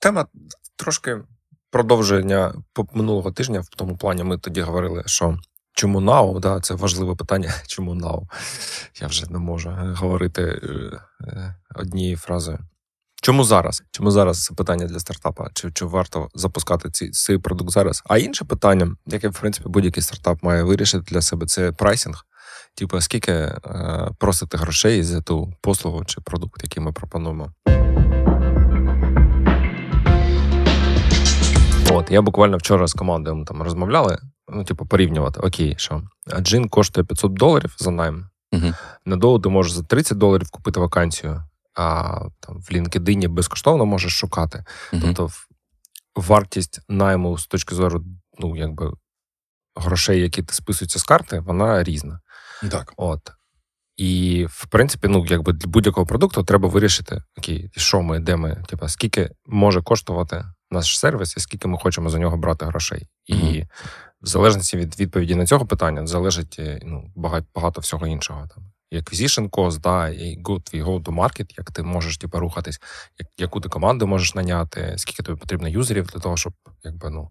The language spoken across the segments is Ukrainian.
тема трошки продовження минулого тижня. В тому плані ми тоді говорили, що чому НАУ? Да, Це важливе питання. Чому НАУ? Я вже не можу говорити е, е, однією фразою. Чому зараз? Чому зараз це питання для стартапа? Чи чи варто запускати ці, цей продукт зараз? А інше питання, яке в принципі будь-який стартап має вирішити для себе, це прайсинг. Типу, скільки е, просити грошей за ту послугу чи продукт, який ми пропонуємо. От, я буквально вчора з командою ми там розмовляли, ну, типу, порівнювати. Окей, що джин коштує 500 доларів за найм. Угу. На доу ти можеш за 30 доларів купити вакансію, а там в LinkedIn безкоштовно можеш шукати. Угу. Тобто, вартість найму з точки зору, ну, якби грошей, які списуються з карти, вона різна. Так. От. І, в принципі, ну, якби для будь-якого продукту треба вирішити, окей, що ми, де ми, типу, скільки може коштувати наш сервіс і скільки ми хочемо за нього брати грошей. І mm-hmm. в залежності від відповіді на цього питання залежить е, ну, багато багато всього іншого. Там і acquisition cost, да, і good, твій go to market, як ти можеш типу, рухатись, як, яку ти команду можеш наняти, скільки тобі потрібно юзерів для того, щоб якби, ну,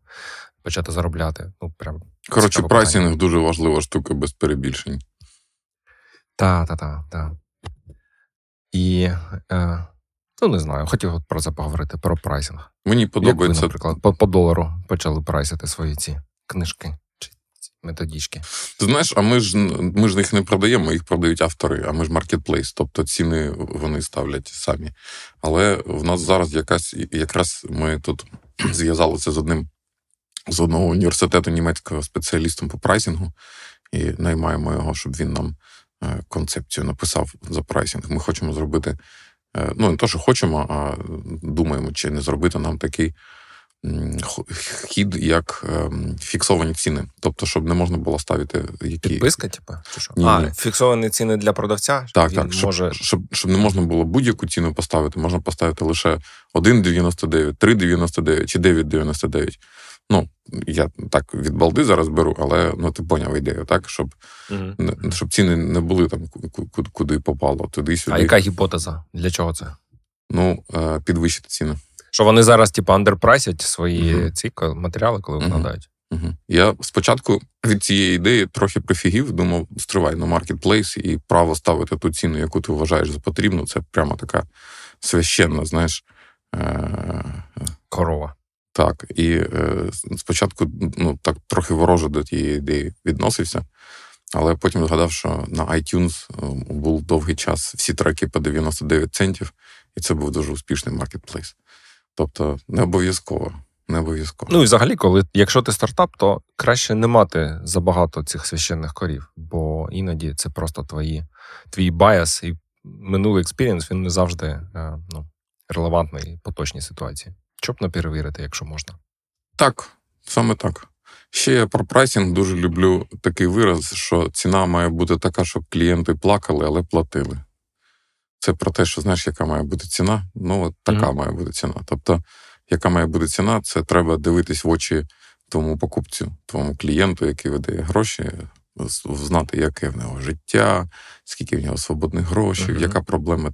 почати заробляти. Ну, прям Коротше, прайсинг дуже важлива штука без перебільшень. Так, так, так. Та. І е, ну не знаю, хотів про це поговорити, про прайсинг. Мені подобається. Як ви, наприклад, по, по долару почали прайсити свої ці книжки чи ці методички. Ти знаєш, а ми ж ми ж їх не продаємо, їх продають автори, а ми ж маркетплейс, тобто ціни вони ставлять самі. Але в нас зараз якась якраз ми тут зв'язалися з одним з одного університету німецького спеціалістом по прайсингу і наймаємо його, щоб він нам е, концепцію написав за прайсинг. Ми хочемо зробити. Е, ну, не то, що хочемо, а думаємо, чи не зробити нам такий хід, як ем, фіксовані ціни. Тобто, щоб не можна було ставити які. Підписка, типу? Чи що? Ні, а, ні. фіксовані ціни для продавця? Так, так. Щоб, може... щоб щоб, не можна було будь-яку ціну поставити, можна поставити лише 1,99, 3,99 чи 9,99. Ну, я так від балди зараз беру, але ну ти поняв ідею, так? Щоб mm-hmm. щоб ціни не були там куди попало, туди-сюди. А яка гіпотеза? Для чого це? Ну, е, підвищити ціни. Що вони зараз, типу, андерпрайсять свої mm-hmm. ці матеріали, коли викладають? Угу. Я спочатку від цієї ідеї трохи прифігів, думав, стривай на маркетплейс і право ставити ту ціну, яку ти вважаєш за потрібну. Це прямо така священна, знаєш. Е- Корова. Так, і е, спочатку ну, так трохи вороже до тієї ідеї відносився, але потім згадав, що на iTunes е, був довгий час всі треки по 99 центів, і це був дуже успішний маркетплейс. Тобто не обов'язково. Не обов'язково. Ну і взагалі, коли якщо ти стартап, то краще не мати забагато цих священних корів, бо іноді це просто твої, твій bias і минулий experience, він не завжди е, ну, релевантний поточній ситуації. Щоб не перевірити, якщо можна. Так, саме так. Ще я про прайсинг дуже люблю такий вираз, що ціна має бути така, щоб клієнти плакали, але платили. Це про те, що знаєш, яка має бути ціна. Ну, от така mm-hmm. має бути ціна. Тобто, яка має бути ціна, це треба дивитись в очі твоєму покупцю, твоєму клієнту, який видає гроші, знати, яке в нього життя, скільки в нього свободних грошей, mm-hmm. яка проблема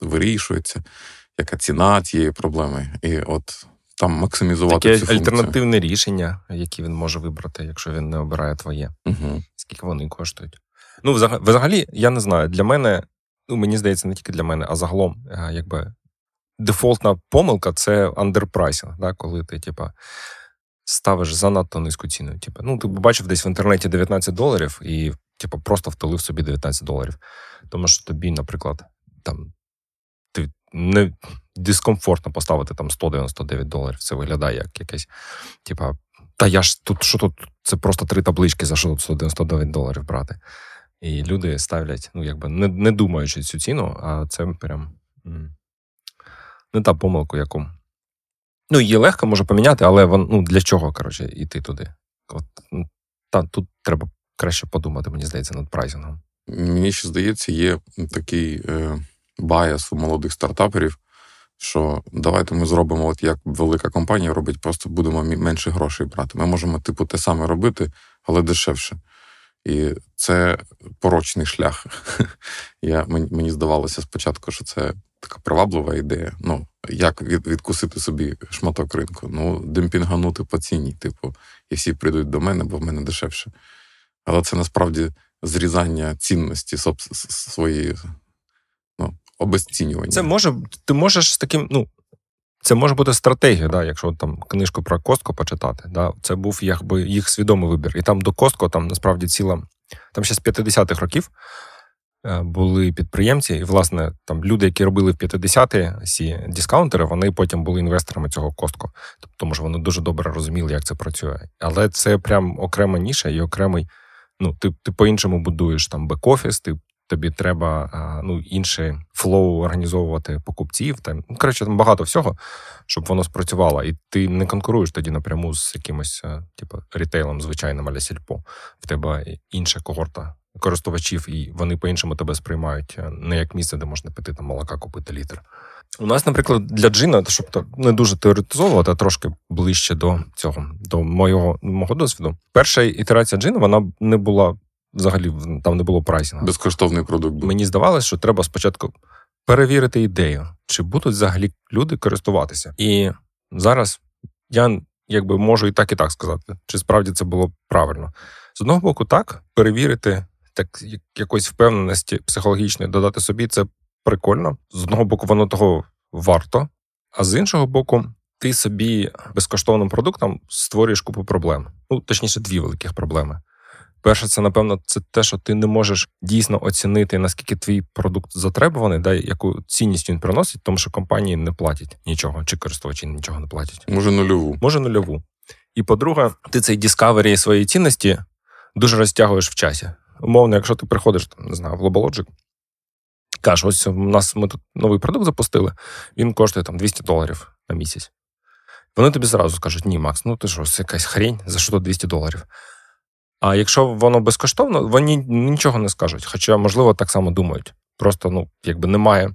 вирішується яка ціна цієї проблеми, і от там максимізувати Таке цю альтернативне рішення, які він може вибрати, якщо він не обирає твоє. Угу. Скільки вони коштують? Ну, взагалі, я не знаю. Для мене, ну мені здається, не тільки для мене, а загалом, е, якби дефолтна помилка це андерпрайсинг, да, коли ти, типа. Ставиш занадто низьку ціну. Типу, ну, ти бачив десь в інтернеті 19 доларів і, типу, просто втулив собі 19 доларів. Тому що тобі, наприклад, там не дискомфортно поставити там 199 доларів. Це виглядає як якесь, типа, та я ж тут що тут? Це просто три таблички, за що тут 199 доларів брати. І люди ставлять, ну, якби не не думаючи цю ціну, а це прям не та помилка, яку. Ну, її легко може поміняти, але вон, ну, для чого, коротше, йти туди? От, та, Тут треба краще подумати, мені здається, над прайзингом. Мені ще здається, є такий. Е баяс у молодих стартаперів, що давайте ми зробимо, от як велика компанія робить, просто будемо менше грошей брати. Ми можемо, типу, те саме робити, але дешевше. І це порочний шлях. Я, Мені здавалося спочатку, що це така приваблива ідея. Ну, як від, відкусити собі шматок ринку? Ну, демпінганути по ціні, типу, і всі прийдуть до мене, бо в мене дешевше. Але це насправді зрізання цінності своєї обезцінювання. Це може, ти можеш з таким, ну. Це може бути стратегія, да, якщо там книжку про Костко почитати. Да, Це був якби їх свідомий вибір. І там до Костко там насправді ціла. Там ще з 50-х років Е, були підприємці, і, власне, там люди, які робили в 50-ті ці дискаунтери, вони потім були інвесторами цього костку. Тобто, тому що вони дуже добре розуміли, як це працює. Але це прям окрема ніша і окремий. Ну, ти ти по-іншому будуєш там бек-офіс, ти. Тобі треба ну, інший flow організовувати покупців. Там ну, коротше, там багато всього, щоб воно спрацювало. І ти не конкуруєш тоді напряму з якимось, е, типу, рітейлом, звичайним аля сільпо. В тебе інша когорта користувачів, і вони по-іншому тебе сприймають е, не як місце, де можна піти там молока купити літр. У нас, наприклад, для джина, щоб не дуже теоретизовувати, а трошки ближче до цього, до моєго мого досвіду. Перша ітерація джина вона не була взагалі там не було прайсінгу. Безкоштовний продукт. був. Мені здавалося, що треба спочатку перевірити ідею, чи будуть взагалі люди користуватися. І зараз я якби можу і так, і так сказати, чи справді це було правильно. З одного боку, так, перевірити так якоїсь впевненості психологічної додати собі, це прикольно. З одного боку, воно того варто, а з іншого боку, ти собі безкоштовним продуктом створюєш купу проблем. Ну, точніше, дві великих проблеми. Перше, це, напевно, це те, що ти не можеш дійсно оцінити, наскільки твій продукт затребуваний, да, яку цінність він приносить, тому що компанії не платять нічого, чи користувачі нічого не платять. Може, нульову. Може, нульову. І по-друге, ти цей discovery своєї цінності дуже розтягуєш в часі умовно, якщо ти приходиш там, не знаю, в Globalogic, кажеш, ось у нас ми тут новий продукт запустили, він коштує там 200 доларів на місяць. Вони тобі зразу скажуть: ні, Макс, ну ти що, це якась хрень, за що тут 200 доларів. А якщо воно безкоштовно, вони нічого не скажуть. Хоча, можливо, так само думають. Просто ну, якби немає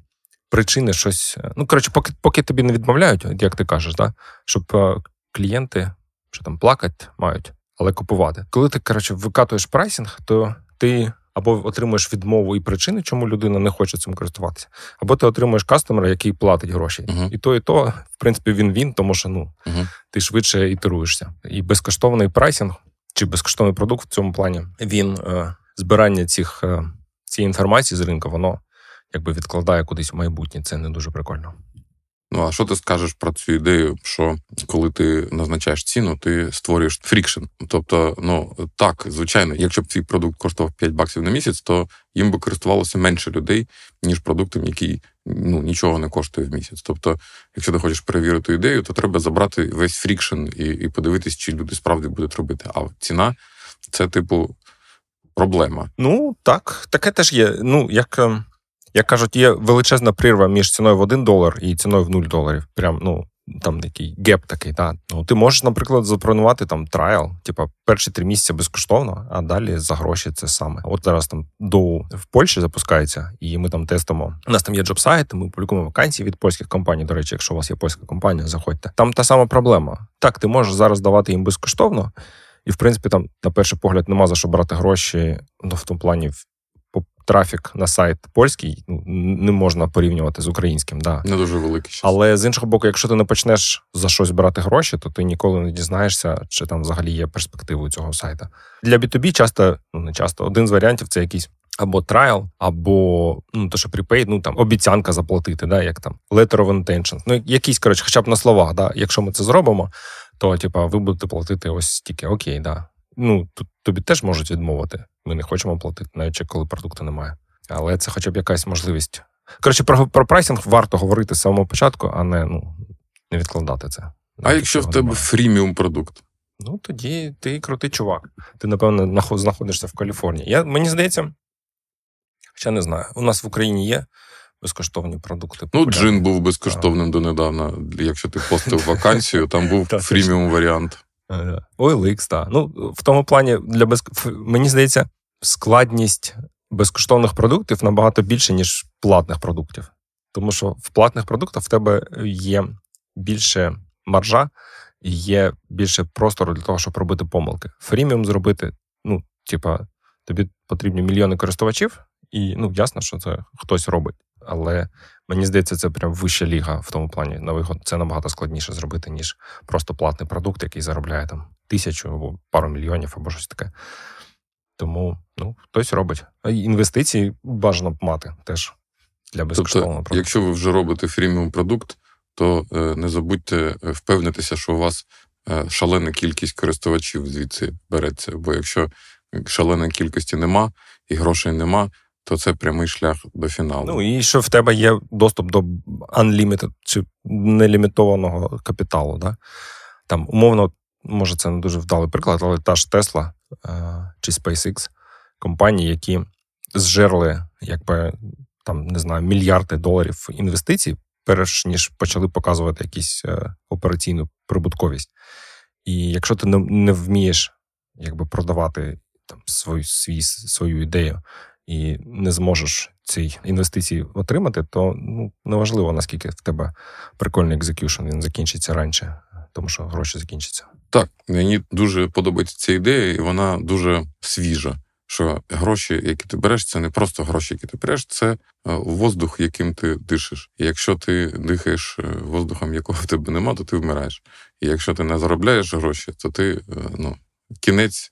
причини щось. Ну, коротше, поки поки тобі не відмовляють, як ти кажеш, да, щоб е, клієнти що там плакати мають, але купувати. Коли ти коротше, викатуєш прайсинг, то ти або отримуєш відмову і причини, чому людина не хоче цим користуватися, або ти отримуєш кастомера, який платить гроші. Uh-huh. І то, і то, в принципі, він він, тому що ну uh-huh. ти швидше ітеруєшся. І безкоштовний прайсинг чи безкоштовний продукт в цьому плані він е, збирання цих е, цієї інформації з ринку, воно якби відкладає кудись в майбутнє. Це не дуже прикольно. Ну, а що ти скажеш про цю ідею, що коли ти назначаєш ціну, ти створюєш friction? Тобто, ну так, звичайно, якщо б твій продукт коштував 5 баксів на місяць, то їм би користувалося менше людей, ніж продуктом, який ну нічого не коштує в місяць. Тобто, якщо ти хочеш перевірити ідею, то треба забрати весь friction і і подивитись, чи люди справді будуть робити. А ціна це типу проблема. Ну так, таке теж є. Ну як. Ем, як кажуть, є величезна прірва між ціною в 1 долар і ціною в 0 доларів. Прям, ну, там такий gap такий. Та. Ну, Ти можеш, наприклад, запропонувати там trial, типа перші три місяці безкоштовно, а далі за гроші це саме. От зараз там DOU в Польщі запускається, і ми там тестимо. У нас там є job-сайт, ми публікуємо вакансії від польських компаній. До речі, якщо у вас є польська компанія, заходьте. Там та сама проблема. Так, ти можеш зараз давати їм безкоштовно. І, в принципі, там, на перший погляд, нема за що брати гроші, ну в тому плані трафік на сайт польський ну, не можна порівнювати з українським. Да. Не дуже великий. Щас. Але з іншого боку, якщо ти не почнеш за щось брати гроші, то ти ніколи не дізнаєшся, чи там взагалі є перспективи у цього сайта. Для B2B часто, ну не часто, один з варіантів це якийсь. Або трайл, або ну то, що prepaid, ну там обіцянка заплатити, да, як там letter of intention. Ну, якісь, коротше, хоча б на словах, да, якщо ми це зробимо, то типа ви будете платити ось стільки, окей, да. Ну тут тобі теж можуть відмовити. Ми не хочемо платити, навіть коли продукту немає. Але це хоча б якась можливість. Коротше, про про прайсинг варто говорити з самого початку, а не ну, не відкладати це. А якщо в тебе немає. фріміум продукт? Ну тоді ти крутий чувак. Ти, напевно, знаходишся в Каліфорнії. Я, Мені здається, хоча не знаю, у нас в Україні є безкоштовні продукти. Ну, джин був безкоштовним донедавна. Якщо ти постив вакансію, там був фріміум варіант. OLX, так. Ну, в тому плані, для без... мені здається, складність безкоштовних продуктів набагато більше, ніж платних продуктів. Тому що в платних продуктах в тебе є більше маржа, є більше простору для того, щоб робити помилки. Фріміум зробити, ну, типа, тобі потрібні мільйони користувачів, і ну, ясно, що це хтось робить. Але Мені здається, це прям вища ліга в тому плані. Новий год це набагато складніше зробити, ніж просто платний продукт, який заробляє там тисячу або пару мільйонів, або щось таке. Тому ну, хтось робить. А інвестиції бажано б мати теж для безкоштовного тобто, продукту. Якщо ви вже робите фріміум продукт, то е, не забудьте е, впевнитися, що у вас е, шалена кількість користувачів звідси береться. Бо якщо шаленої кількості нема і грошей нема, то це прямий шлях до фіналу. Ну і що в тебе є доступ до unlimited чи нелімітованого капіталу. Да? Там, умовно, може, це не дуже вдалий приклад, але та ж Tesla чи SpaceX компанії, які зжерли, якби там не знаю, мільярди доларів інвестицій, перш ніж почали показувати якісь е, операційну прибутковість. І якщо ти не вмієш якби продавати там свою свій, свою ідею і не зможеш ці інвестиції отримати, то ну неважливо наскільки в тебе прикольний execution, він закінчиться раніше, тому що гроші закінчаться. Так, мені дуже подобається ця ідея, і вона дуже свіжа. Що гроші, які ти береш, це не просто гроші, які ти береш, це е, воздух, яким ти дишиш. І якщо ти дихаєш е, воздухом, якого в тебе нема, то ти вмираєш. І якщо ти не заробляєш гроші, то ти е, ну, кінець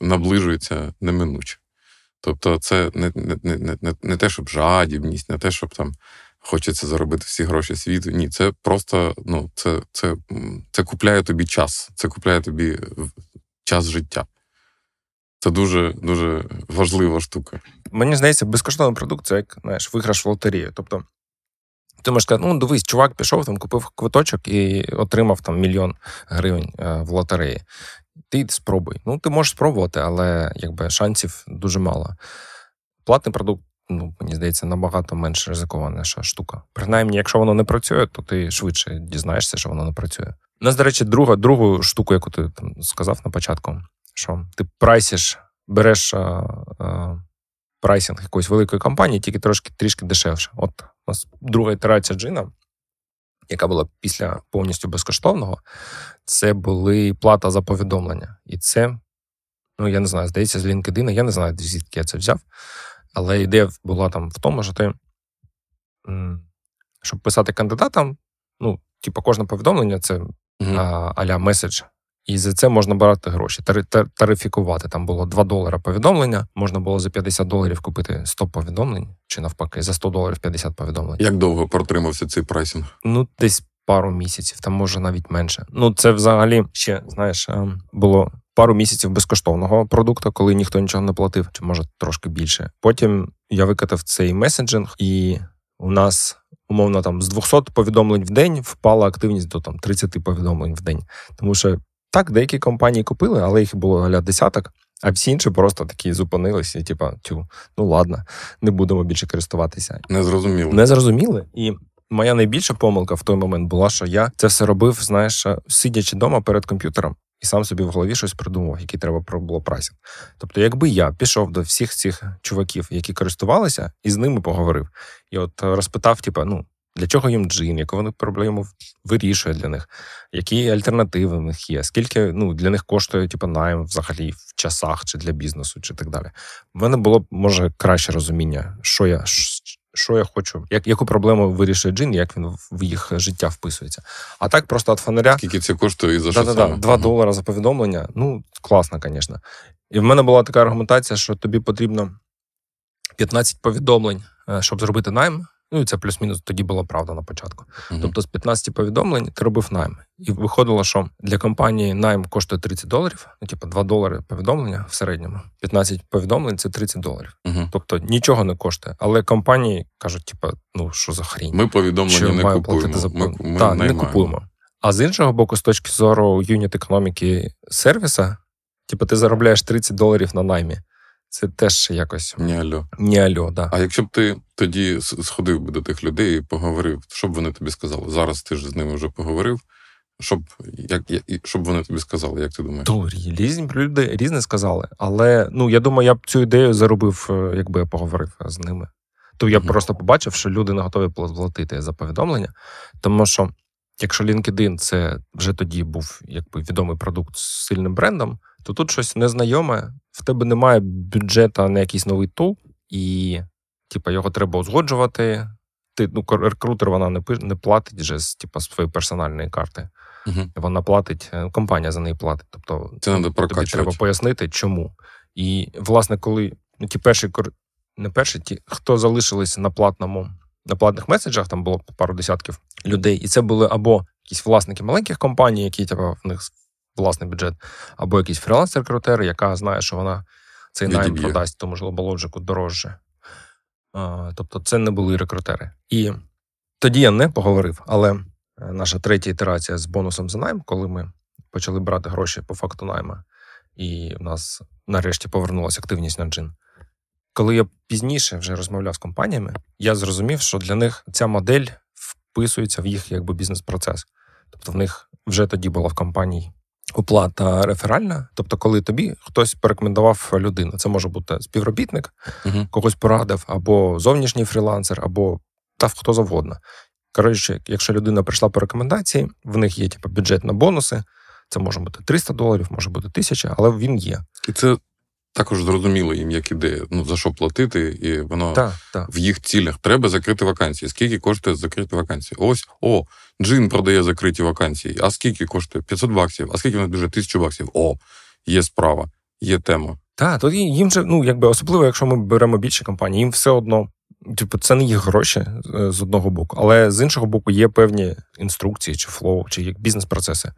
наближується неминуче. Тобто, це не не, не, не, не те, щоб жадібність, не те, щоб там хочеться заробити всі гроші світу. Ні, це просто ну, це, це, це купляє тобі час, це купляє тобі час життя. Це дуже дуже важлива штука. Мені здається, безкоштовний продукт це як знаєш, виграш в лотерію. Тобто, ти можеш сказати, ну дивись, чувак пішов, там купив квиточок і отримав там мільйон гривень е, в лотереї. Ти спробуй. Ну, ти можеш спробувати, але якби шансів дуже мало. Платний продукт, ну, мені здається, набагато менш ризикована штука. Принаймні, якщо воно не працює, то ти швидше дізнаєшся, що воно не працює. У нас, до речі, друга, другу штуку, яку ти там сказав на початку, що ти прайсиш, береш а, а, прайсинг якоїсь великої компанії, тільки трошки трішки дешевше. От у нас друга ітерація джина, яка була після повністю безкоштовного, це були плата за повідомлення. І це, ну я не знаю, здається, з LinkedIn, я не знаю, звідки я це взяв. Але ідея була там в тому, що ти, щоб писати кандидатам, ну, типу, кожне повідомлення це mm-hmm. а-ля меседж і за це можна брати гроші. тарифікувати. Там було 2 долара повідомлення. Можна було за 50 доларів купити 100 повідомлень, чи навпаки, за 100 доларів 50 повідомлень. Як довго протримався цей прайсинг? Ну, десь пару місяців, там може навіть менше. Ну, це взагалі ще знаєш, ем, було. Пару місяців безкоштовного продукту, коли ніхто нічого не платив, чи може трошки більше. Потім я викатав цей месенджинг, і у нас умовно там з 200 повідомлень в день впала активність до там 30 повідомлень в день. Тому що так, деякі компанії купили, але їх було аля десяток, а всі інші просто такі зупинилися, і типа, тю, ну ладно, не будемо більше користуватися. Не зрозуміли. Не зрозуміли. І моя найбільша помилка в той момент була, що я це все робив, знаєш, сидячи вдома перед комп'ютером. І сам собі в голові щось придумав, який треба було прайсинг. Тобто, якби я пішов до всіх цих чуваків, які користувалися, і з ними поговорив, і от розпитав, типа, ну для чого їм джин, яку вони проблему вирішує для них, які альтернативи в них є, скільки ну, для них коштує типу, найм взагалі в часах чи для бізнесу, чи так далі. У мене було б може краще розуміння, що я що я хочу, як, яку проблему вирішує джин, як він в їх життя вписується. А так просто від фонаря. Скільки це коштує і за що саме? 2 долари за повідомлення. Ну, класно, звісно. І в мене була така аргументація, що тобі потрібно 15 повідомлень, е, щоб зробити найм. Ну і це плюс-мінус тоді була правда на початку. uh Тобто з 15 повідомлень ти робив найм. І виходило, що для компанії найм коштує 30 доларів, ну типу 2 долари повідомлення в середньому. 15 повідомлень це 30 доларів. uh Тобто нічого не коштує. Але компанії кажуть, типу, ну що за хрінь? Ми повідомлення що не купуємо. За... Ми, ми Так, не купуємо. А з іншого боку, з точки зору юніт економіки сервіса, типу, ти заробляєш 30 доларів на наймі. Це теж якось не альо. Не альо, да. А якщо б ти тоді сходив би до тих людей і поговорив, що б вони тобі сказали? Зараз ти ж з ними вже поговорив. Щоб як, щоб вони тобі сказали, як ти думаєш? То різні люди різне сказали. Але ну я думаю, я б цю ідею заробив, е, якби я поговорив з ними. То я б mm-hmm. просто побачив, що люди не готові платити за повідомлення. Тому що, якщо LinkedIn це вже тоді був якби відомий продукт з сильним брендом, то тут щось незнайоме, в тебе немає бюджету на якийсь новий тул, і типу, його треба узгоджувати. ти ну, рекрутер вона не не платить вже з типу, своєї персональної карти. Угу. Вона платить, е, компанія за неї платить. Тобто Це треба тобі треба пояснити, чому. І, власне, коли ну, ті перші не перші, ті, хто залишились на платному, на платних меседжах, там було пару десятків людей, і це були або якісь власники маленьких компаній, які типу, в них власний бюджет, або якийсь фріланс-рекрутер, яка знає, що вона цей найм продасть, тому ж лоболоджику дорожче. Тобто, це не були рекрутери. І тоді я не поговорив, але е, наша третя ітерація з бонусом за найм, коли ми почали брати гроші по факту найма, і в нас нарешті повернулася активність на джин. Коли я пізніше вже розмовляв з компаніями, я зрозумів, що для них ця модель вписується в їх якби бізнес-процес. Тобто в них вже тоді була в компанії оплата реферальна. Тобто, коли тобі хтось порекомендував людину, це може бути співробітник, uh когось порадив, або зовнішній фрілансер, або та хто завгодно. Коротше, якщо людина прийшла по рекомендації, в них є типу, бюджет на бонуси. Це може бути 300 доларів, може бути 1000, але він є. І це також зрозуміло їм, як ідея, ну за що платити, і воно так, так. в їх цілях треба закрити вакансії. Скільки коштує закрити вакансії? Ось о, Djinni продає закриті вакансії. А скільки коштує? 500 баксів, а скільки в нас бюджет? 1000 баксів? О, є справа, є тема. Так, тоді їм же, ну якби особливо, якщо ми беремо більше компаній, їм все одно. Типу, це не їх гроші е, з одного боку, але з іншого боку, є певні інструкції, чи flow, чи бізнес-процеси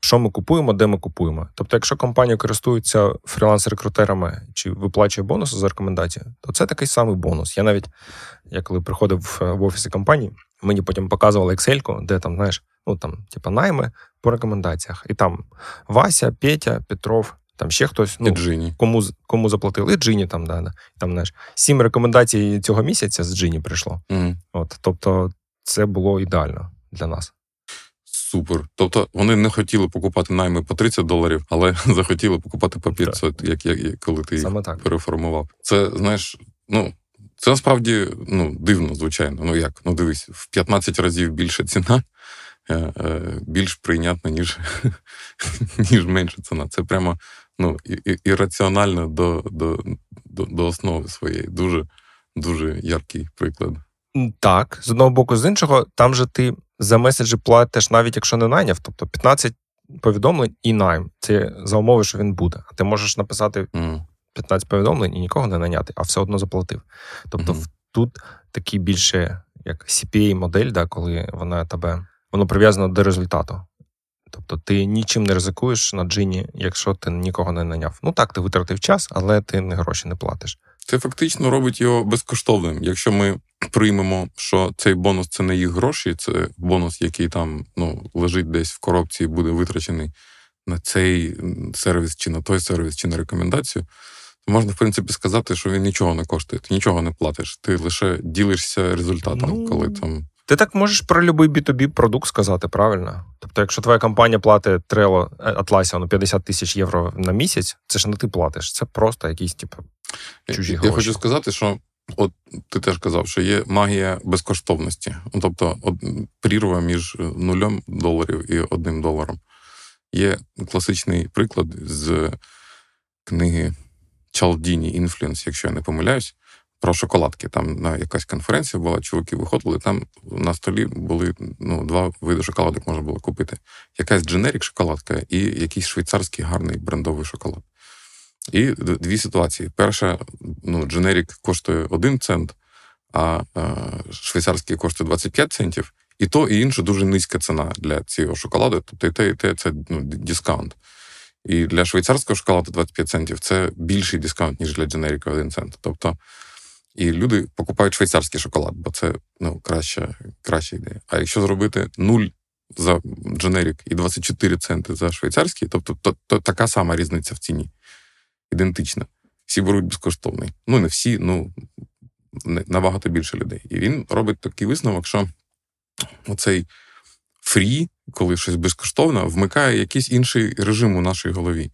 що ми купуємо, де ми купуємо. Тобто, якщо компанія користується фріланс-рекрутерами чи виплачує бонуси за рекомендацію, то це такий самий бонус. Я навіть, я коли приходив в офіси компанії, мені потім показували Excel, де там, знаєш, ну там, типу, найми по рекомендаціях. І там Вася, Петя, Петров. Там ще хтось, ну, Джині. кому кому заплатили, Джині там, да, да. Там, знаєш, сім рекомендацій цього місяця з Джині прийшло. Mm. От, Тобто, це було ідеально для нас. Супер. Тобто вони не хотіли покупати найми по 30 доларів, але захотіли покупати по 500, як, як, як коли ти їх переформував. Це знаєш, ну. Це насправді ну, дивно, звичайно. Ну як? Ну дивись, в 15 разів більша ціна, е, е, більш прийнятна, ніж ніж менша ціна. Це прямо ну, і, ірраціонально до до, до, до основи своєї. Дуже дуже яркий приклад. Так, з одного боку, з іншого, там же ти за меседжі платиш, навіть якщо не найняв, тобто 15 повідомлень і найм. Це за умови, що він буде. А ти можеш написати 15 повідомлень і нікого не наняти, а все одно заплатив. Тобто, mm-hmm. тут такий більше як CPA-модель, да, коли вона тебе воно прив'язано до результату. Тобто ти нічим не ризикуєш на джині, якщо ти нікого не наняв. Ну так, ти витратив час, але ти не гроші не платиш. Це фактично робить його безкоштовним. Якщо ми приймемо, що цей бонус це не їх гроші, це бонус, який там ну, лежить десь в коробці і буде витрачений на цей сервіс, чи на той сервіс, чи на рекомендацію, то можна, в принципі, сказати, що він нічого не коштує, ти нічого не платиш. Ти лише ділишся результатом, ну... коли там. Ти так можеш про будь-який B2B продукт сказати, правильно? Тобто, якщо твоя компанія платить Trello Atlassian 50 тисяч євро на місяць, це ж не ти платиш, це просто якісь, типу, чужі я, гроші. Я хочу сказати, що от ти теж казав, що є магія безкоштовності. Ну, тобто, от, прірва між нулем доларів і одним доларом. Є класичний приклад з книги Чалдіні Інфлюенс, якщо я не помиляюсь, про шоколадки. Там на якась конференція була, чуваки виходили, там на столі були ну, два види шоколадок можна було купити. Якась дженерік шоколадка і якийсь швейцарський гарний брендовий шоколад. І дві ситуації. Перша, ну, дженерік коштує 1 цент, а швейцарський коштує 25 центів. І то, і інше дуже низька ціна для цього шоколаду. Тобто і те, і те це ну, дискаунт. І для швейцарського шоколаду 25 центів це більший дискаунт, ніж для дженеріка 1 цент. Тобто, і люди покупають швейцарський шоколад, бо це ну, краща краща ідея. А якщо зробити 0 за дженерік і 24 центи за швейцарський, тобто то, то така сама різниця в ціні ідентична. Всі беруть безкоштовний. Ну, не всі, ну набагато більше людей. І він робить такий висновок, що оцей фрі, коли щось безкоштовно, вмикає якийсь інший режим у нашій голові.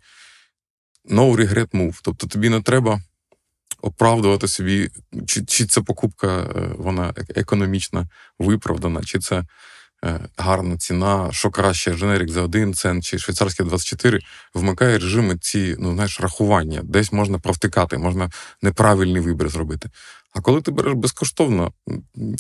No regret move. Тобто тобі не треба оправдувати собі, чи чи це покупка е, вона економічно виправдана, чи це Е, гарна ціна, що краще, Женерік за один цент чи швейцарський 24, вмикає режими ці ну, знаєш, рахування. Десь можна провтикати, можна неправильний вибір зробити. А коли ти береш безкоштовно,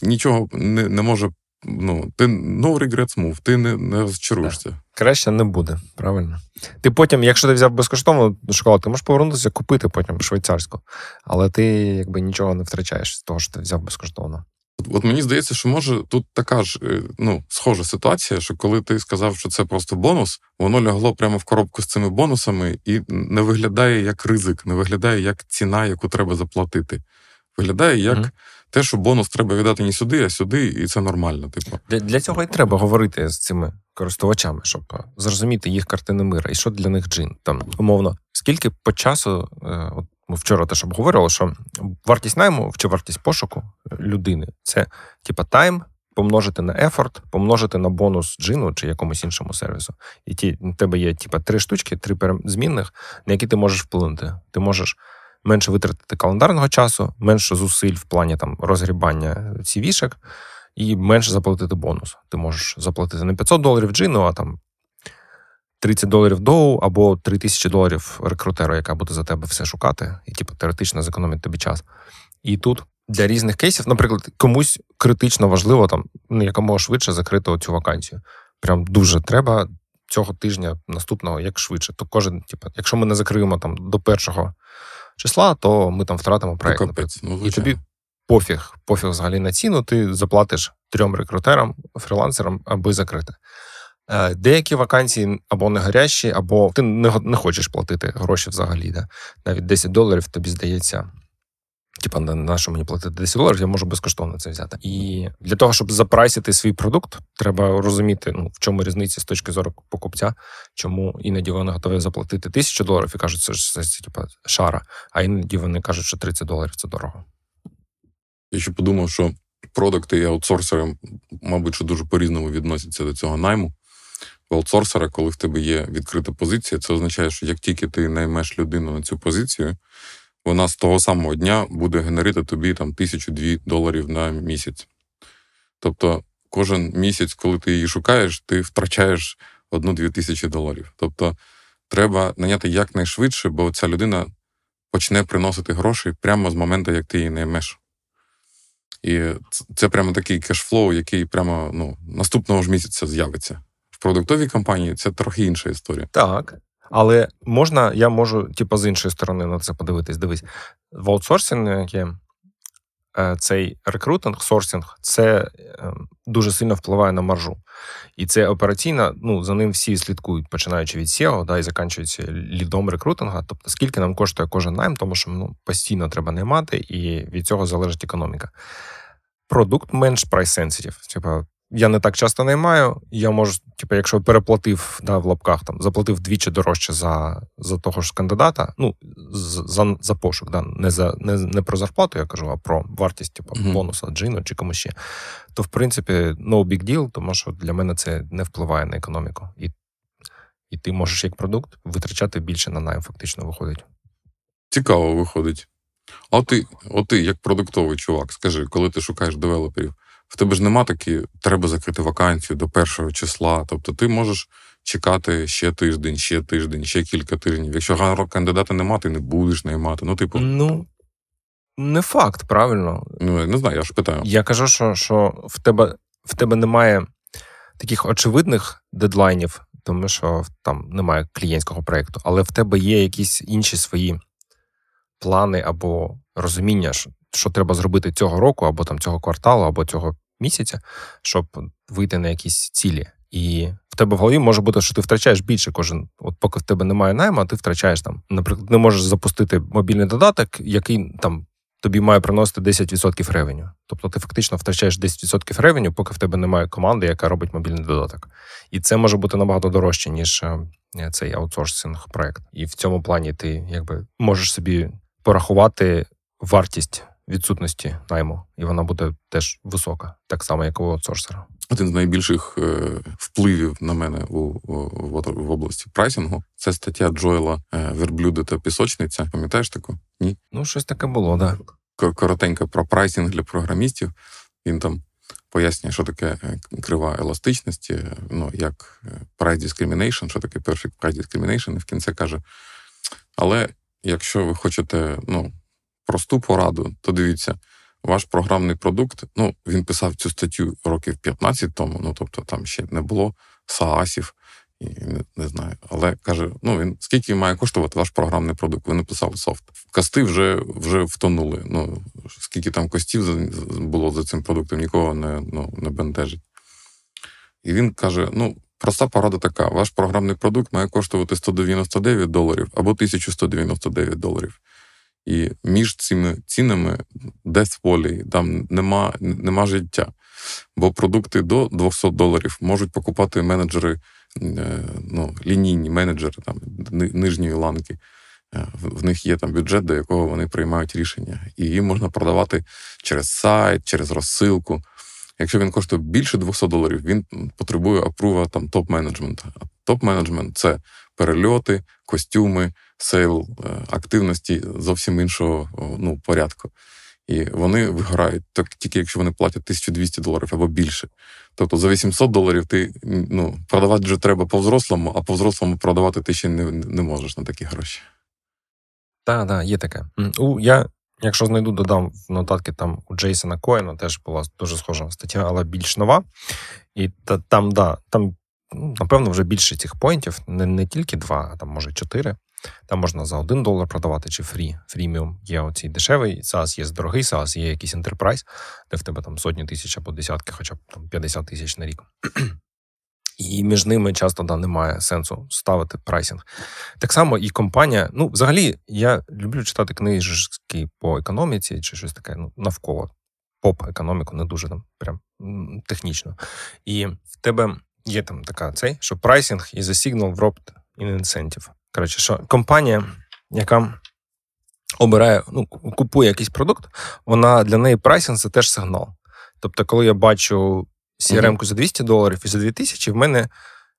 нічого не не може. Ну, ти no regrets move, ти не не розчаруєшся. Краще не буде, правильно. Ти потім, якщо ти взяв безкоштовно шоколад, ти можеш повернутися, купити потім швейцарську, але ти якби нічого не втрачаєш з того, що ти взяв безкоштовно. От, мені здається, що може тут така ж е, ну, схожа ситуація, що коли ти сказав, що це просто бонус, воно лягло прямо в коробку з цими бонусами і не виглядає як ризик, не виглядає як ціна, яку треба заплатити. Виглядає як mm-hmm. те, що бонус треба віддати не сюди, а сюди, і це нормально. Типу. Для для цього і треба говорити з цими користувачами, щоб е, зрозуміти їх картини мира, і що для них джин. Там умовно, скільки по часу, е, от ми вчора теж обговорювали, що вартість найму чи вартість пошуку людини це типа тайм. Помножити на ефорт, помножити на бонус джину чи якомусь іншому сервісу. І ті у тебе є типа три штучки, три змінних, на які ти можеш вплинути. Ти можеш менше витратити календарного часу, менше зусиль в плані там розгрібання цівішек, і менше заплатити бонус. Ти можеш заплатити не 500 доларів джину, а там 30 доларів доу або 3000 доларів рекрутеру, яка буде за тебе все шукати, і типу, теоретично зекономить тобі час. І тут для різних кейсів, наприклад, комусь критично важливо там ну, якомога швидше закрити цю вакансію. Прям дуже треба цього тижня наступного як швидше. То кожен, типу, якщо ми не закриємо там до першого числа, то ми там втратимо проєкт. Ну, і тобі пофіг, пофіг взагалі на ціну, ти заплатиш трьом рекрутерам, фрілансерам, аби закрити. Е, деякі вакансії або не гарячі, або ти не не хочеш платити гроші взагалі. Да? Навіть 10 доларів тобі здається. Типа, на що мені платити 10 доларів, я можу безкоштовно це взяти. І для того, щоб запрайсити свій продукт, треба розуміти, ну, в чому різниця з точки зору покупця, чому іноді вони готові заплатити тисячу доларів і кажуть, що це, це типа шара, а іноді вони кажуть, що 30 доларів це дорого. Я ще подумав, що продукти і аутсорсери, мабуть, що дуже по-різному відносяться до цього найму. Аутсорсера, коли в тебе є відкрита позиція, це означає, що як тільки ти наймеш людину на цю позицію вона з того самого дня буде генерити тобі там тисячу-дві доларів на місяць. Тобто, кожен місяць, коли ти її шукаєш, ти втрачаєш одну-дві тисячі доларів. Тобто, треба наняти якнайшвидше, бо ця людина почне приносити гроші прямо з моменту, як ти її наймеш. І це прямо такий кешфлоу, який прямо ну, наступного ж місяця з'явиться. В продуктовій компанії це трохи інша історія. Так. Але можна, я можу, типу, з іншої сторони на це подивитись. Дивись, в аутсорсингі е, цей рекрутинг, сорсинг, це ем, дуже сильно впливає на маржу. І це операційно, ну, за ним всі слідкують, починаючи від SEO, да, і закінчуючи лідом рекрутинга. Тобто, скільки нам коштує кожен найм, тому що ну, постійно треба наймати, і від цього залежить економіка. Продукт менш price sensitive. Типа, я не так часто наймаю. Я можу, типу, якщо переплатив да, в лапках, там заплатив двічі дорожче за за того ж кандидата. Ну за за пошук, да, не за не, не про зарплату, я кажу, а про вартість, типу, mm-hmm. бонуса, джину чи комусь ще. То в принципі no big deal, тому що для мене це не впливає на економіку. І і ти можеш як продукт витрачати більше на найм, фактично виходить. Цікаво виходить. А ти, от ти, як продуктовий чувак, скажи, коли ти шукаєш девелоперів, в тебе ж нема такі, треба закрити вакансію до першого числа. Тобто ти можеш чекати ще тиждень, ще тиждень, ще кілька тижнів. Якщо гарного кандидата нема, ти не будеш наймати. Ну, типу. Ну, не факт, правильно. Ну, я не знаю, я ж питаю. Я кажу, що що в тебе в тебе немає таких очевидних дедлайнів, тому що там немає клієнтського проєкту, але в тебе є якісь інші свої плани або розуміння, що треба зробити цього року, або там цього кварталу, або цього місяця, щоб вийти на якісь цілі. І в тебе в голові може бути, що ти втрачаєш більше кожен. От поки в тебе немає найму, ти втрачаєш там. Наприклад, не можеш запустити мобільний додаток, який там тобі має приносити 10% ревеню. Тобто ти фактично втрачаєш 10% ревеню, поки в тебе немає команди, яка робить мобільний додаток. І це може бути набагато дорожче, ніж е, цей аутсорсинг проект. І в цьому плані ти якби можеш собі порахувати вартість відсутності найму, і вона буде теж висока, так само, як у аутсорсера. Один з найбільших е, впливів на мене у, у в, області прайсингу це стаття Джоела е, Верблюди та пісочниця. Пам'ятаєш таку? Ні? Ну, щось таке було. Да. Коротенько про прайсинг для програмістів. Він там пояснює, що таке е, крива еластичності, ну як price discrimination, що таке perfect price discrimination, і в кінці каже. Але якщо ви хочете ну, просту пораду, то дивіться, ваш програмний продукт, ну, він писав цю статтю років 15 тому, ну тобто там ще не було СААСів, і не, не знаю. Але каже: ну він скільки має коштувати ваш програмний продукт? Ви написали софт. Кости вже вже втонули. Ну скільки там костів було за цим продуктом, нікого не ну, не бентежить. І він каже: ну, проста порада така: ваш програмний продукт має коштувати 199 доларів або 1199 доларів. І між цими цінами десь волі там нема нема життя. Бо продукти до 200 доларів можуть покупати менеджери, е, ну, лінійні менеджери там, нижньої ланки. Е, в них є там бюджет, до якого вони приймають рішення. І їм можна продавати через сайт, через розсилку. Якщо він коштує більше 200 доларів, він потребує approve а там топ-менеджмента. Топ-менеджмент це перельоти, костюми, sale, е, активності зовсім іншого ну, порядку. І вони виграють так тільки якщо вони платять 1200 доларів або більше. Тобто за 800 доларів ти ну, продавати вже треба по-взрослому, а по-взрослому продавати ти ще не не можеш на такі гроші. Так, так, є таке. У, Я, якщо знайду, додам в нотатки там у Джейсона Коена, теж була дуже схожа стаття, але більш нова. І та, там, да, там, ну, напевно, вже більше цих поінтів, не не тільки два, а там, може, чотири. Там можна за один долар продавати чи фрі. Фріміум є оцей дешевий, SaaS є дорогий SaaS, є якийсь enterprise, де в тебе там сотні тисяч або десятки, хоча б там 50 тисяч на рік. І між ними часто да, немає сенсу ставити прайсинг. Так само і компанія. Ну, взагалі, я люблю читати книжки по економіці чи щось таке ну, навколо поп-економіку, не дуже там прям технічно. І в тебе є там така цей, що прайсинг a signal wrapped in incentive. Коротше, що компанія, яка обирає, ну, купує якийсь продукт, вона для неї прайсинг це теж сигнал. Тобто, коли я бачу CRM-ку за 200 доларів і за 2000, в мене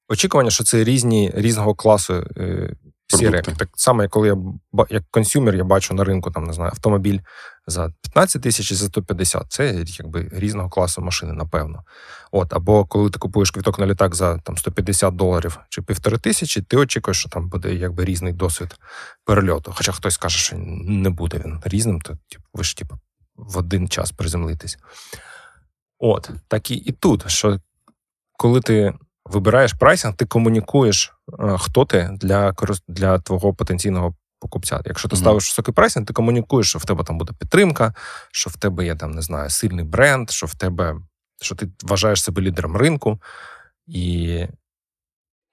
очікування, що це різні різного класу е, CRM. Так само, як коли я як консюмер, я бачу на ринку там, не знаю, автомобіль за 15 тисяч і за 150. Це якби різного класу машини, напевно. От, Або коли ти купуєш квіток на літак за там 150 доларів чи півтори тисячі, ти очікуєш, що там буде якби різний досвід перельоту. Хоча хтось каже, що не буде він різним, то типу, ви ж типу, в один час приземлитись. От, так і, і тут, що коли ти вибираєш прайсинг, ти комунікуєш, е, хто ти для для твого потенційного покупця. Якщо ти mm-hmm. ставиш високий прайсинг, ти комунікуєш, що в тебе там буде підтримка, що в тебе є там, не знаю, сильний бренд, що в тебе, що ти вважаєш себе лідером ринку. І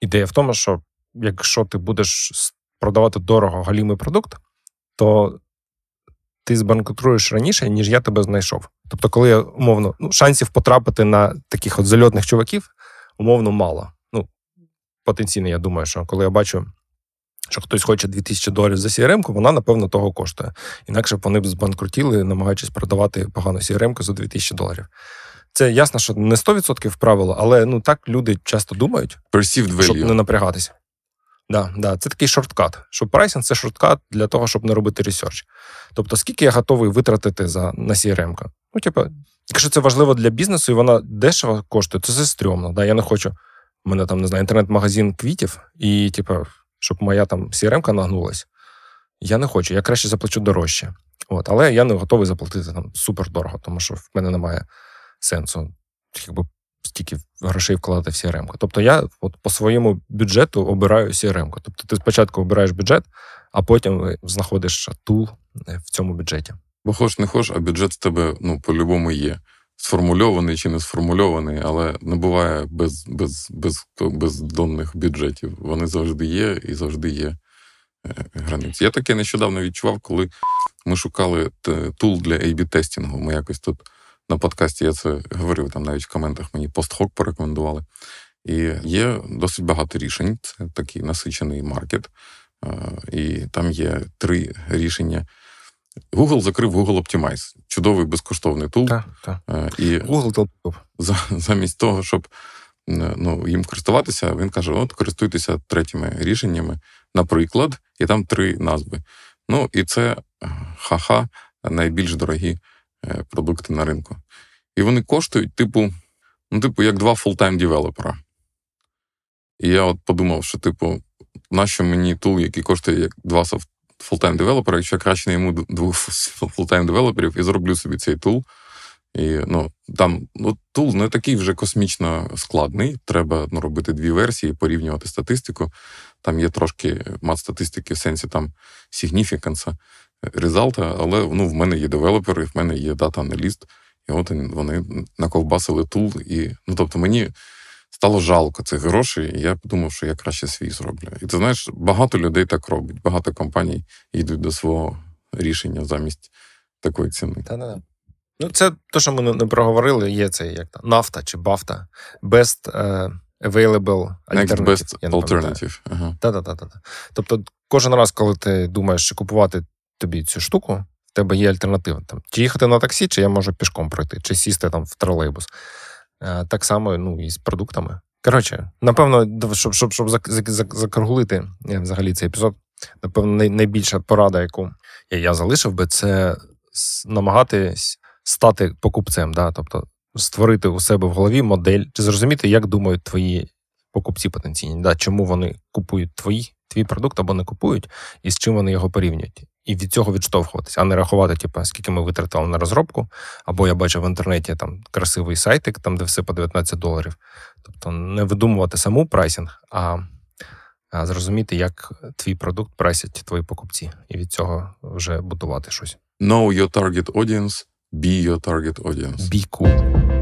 ідея в тому, що якщо ти будеш продавати дорого галімий продукт, то ти збанкрутуєш раніше, ніж я тебе знайшов. Тобто, коли я умовно ну, шансів потрапити на таких от зальотних чуваків, умовно мало. Ну, потенційно, я думаю, що коли я бачу, що хтось хоче 2000 доларів за CRM-ку, вона, напевно, того коштує. Інакше б вони б збанкрутіли, намагаючись продавати погану CRM-ку за 2000 доларів. Це ясно, що не 100% правило, але ну так люди часто думають, Perceived value. щоб не напрягатися. Да, да, Це такий shortcut. Що pricing це shortcut для того, щоб не робити research. Тобто, скільки я готовий витратити за на CRM? Ну, типу, якщо це важливо для бізнесу, і вона дешево коштує, то це стрьомно. Да? Я не хочу. У мене там не знаю, інтернет-магазин квітів, і, типу, щоб моя там CRM нагнулась. Я не хочу, я краще заплачу дорожче. От, Але я не готовий заплатити там супер дорого, тому що в мене немає сенсу якби стільки грошей вкладати в CRM. Тобто я от по своєму бюджету обираю CRM. Тобто ти спочатку обираєш бюджет, а потім знаходиш тул е, в цьому бюджеті. Бо хоч не хоч, а бюджет в тебе ну, по-любому є. Сформульований чи не сформульований, але не буває без без, без, бездонних бюджетів. Вони завжди є і завжди є е, границі. Я таке нещодавно відчував, коли ми шукали тул для A-B-тестінгу. Ми якось тут на подкасті я це говорив, там навіть в коментах мені постхок порекомендували. І є досить багато рішень. Це такий насичений маркет. І там є три рішення. Google закрив Google Optimize. Чудовий безкоштовний тул. Так, так. І Google замість того, щоб ну, їм користуватися, він каже: от користуйтеся третіми рішеннями, наприклад, і там три назви. Ну, і це ха-ха, найбільш дорогі Е, продукти на ринку. І вони коштують, типу, ну, типу, як два full-time девелопера. І я от подумав, що, типу, нащо мені tool, який коштує як два full-time девелопера, якщо я краще найму двох full-time девелоперів і зроблю собі цей tool. І ну, там ну, тул не такий вже космічно складний. Треба ну, робити дві версії, порівнювати статистику. Там є трошки мат статистики в сенсі там significance, резалта, але ну, в мене є девелопери, в мене є дата-аналіст, і от вони наковбасили тул. І, ну, Тобто мені стало жалко цих грошей, і я подумав, що я краще свій зроблю. І ти знаєш, багато людей так робить, багато компаній йдуть до свого рішення замість такої ціни. Та-да. Ну, це те, що ми не проговорили, є це як там нафта чи бафта. Best uh, available alternative. Next best alternative. Ага. Та-та-та. Тобто, кожен раз, коли ти думаєш, чи купувати тобі цю штуку, в тебе є альтернатива. Там, Чи їхати на таксі, чи я можу пішком пройти, чи сісти там в тролейбус. Uh, так само ну, і з продуктами. Коротше, напевно, щоб щоб, щоб закруглити взагалі цей епізод, напевно, найбільша порада, яку я залишив би, це намагатись стати покупцем, да? тобто створити у себе в голові модель, чи зрозуміти, як думають твої покупці потенційні, да? чому вони купують твій, твій продукт або не купують, і з чим вони його порівнюють. І від цього відштовхуватися, а не рахувати, типу, скільки ми витратили на розробку, або я бачив в інтернеті там красивий сайтик, там де все по 19 доларів. Тобто не видумувати саму прайсинг, а а зрозуміти, як твій продукт прайсять твої покупці, і від цього вже будувати щось. Know your target audience, Be your target audience. Be cool.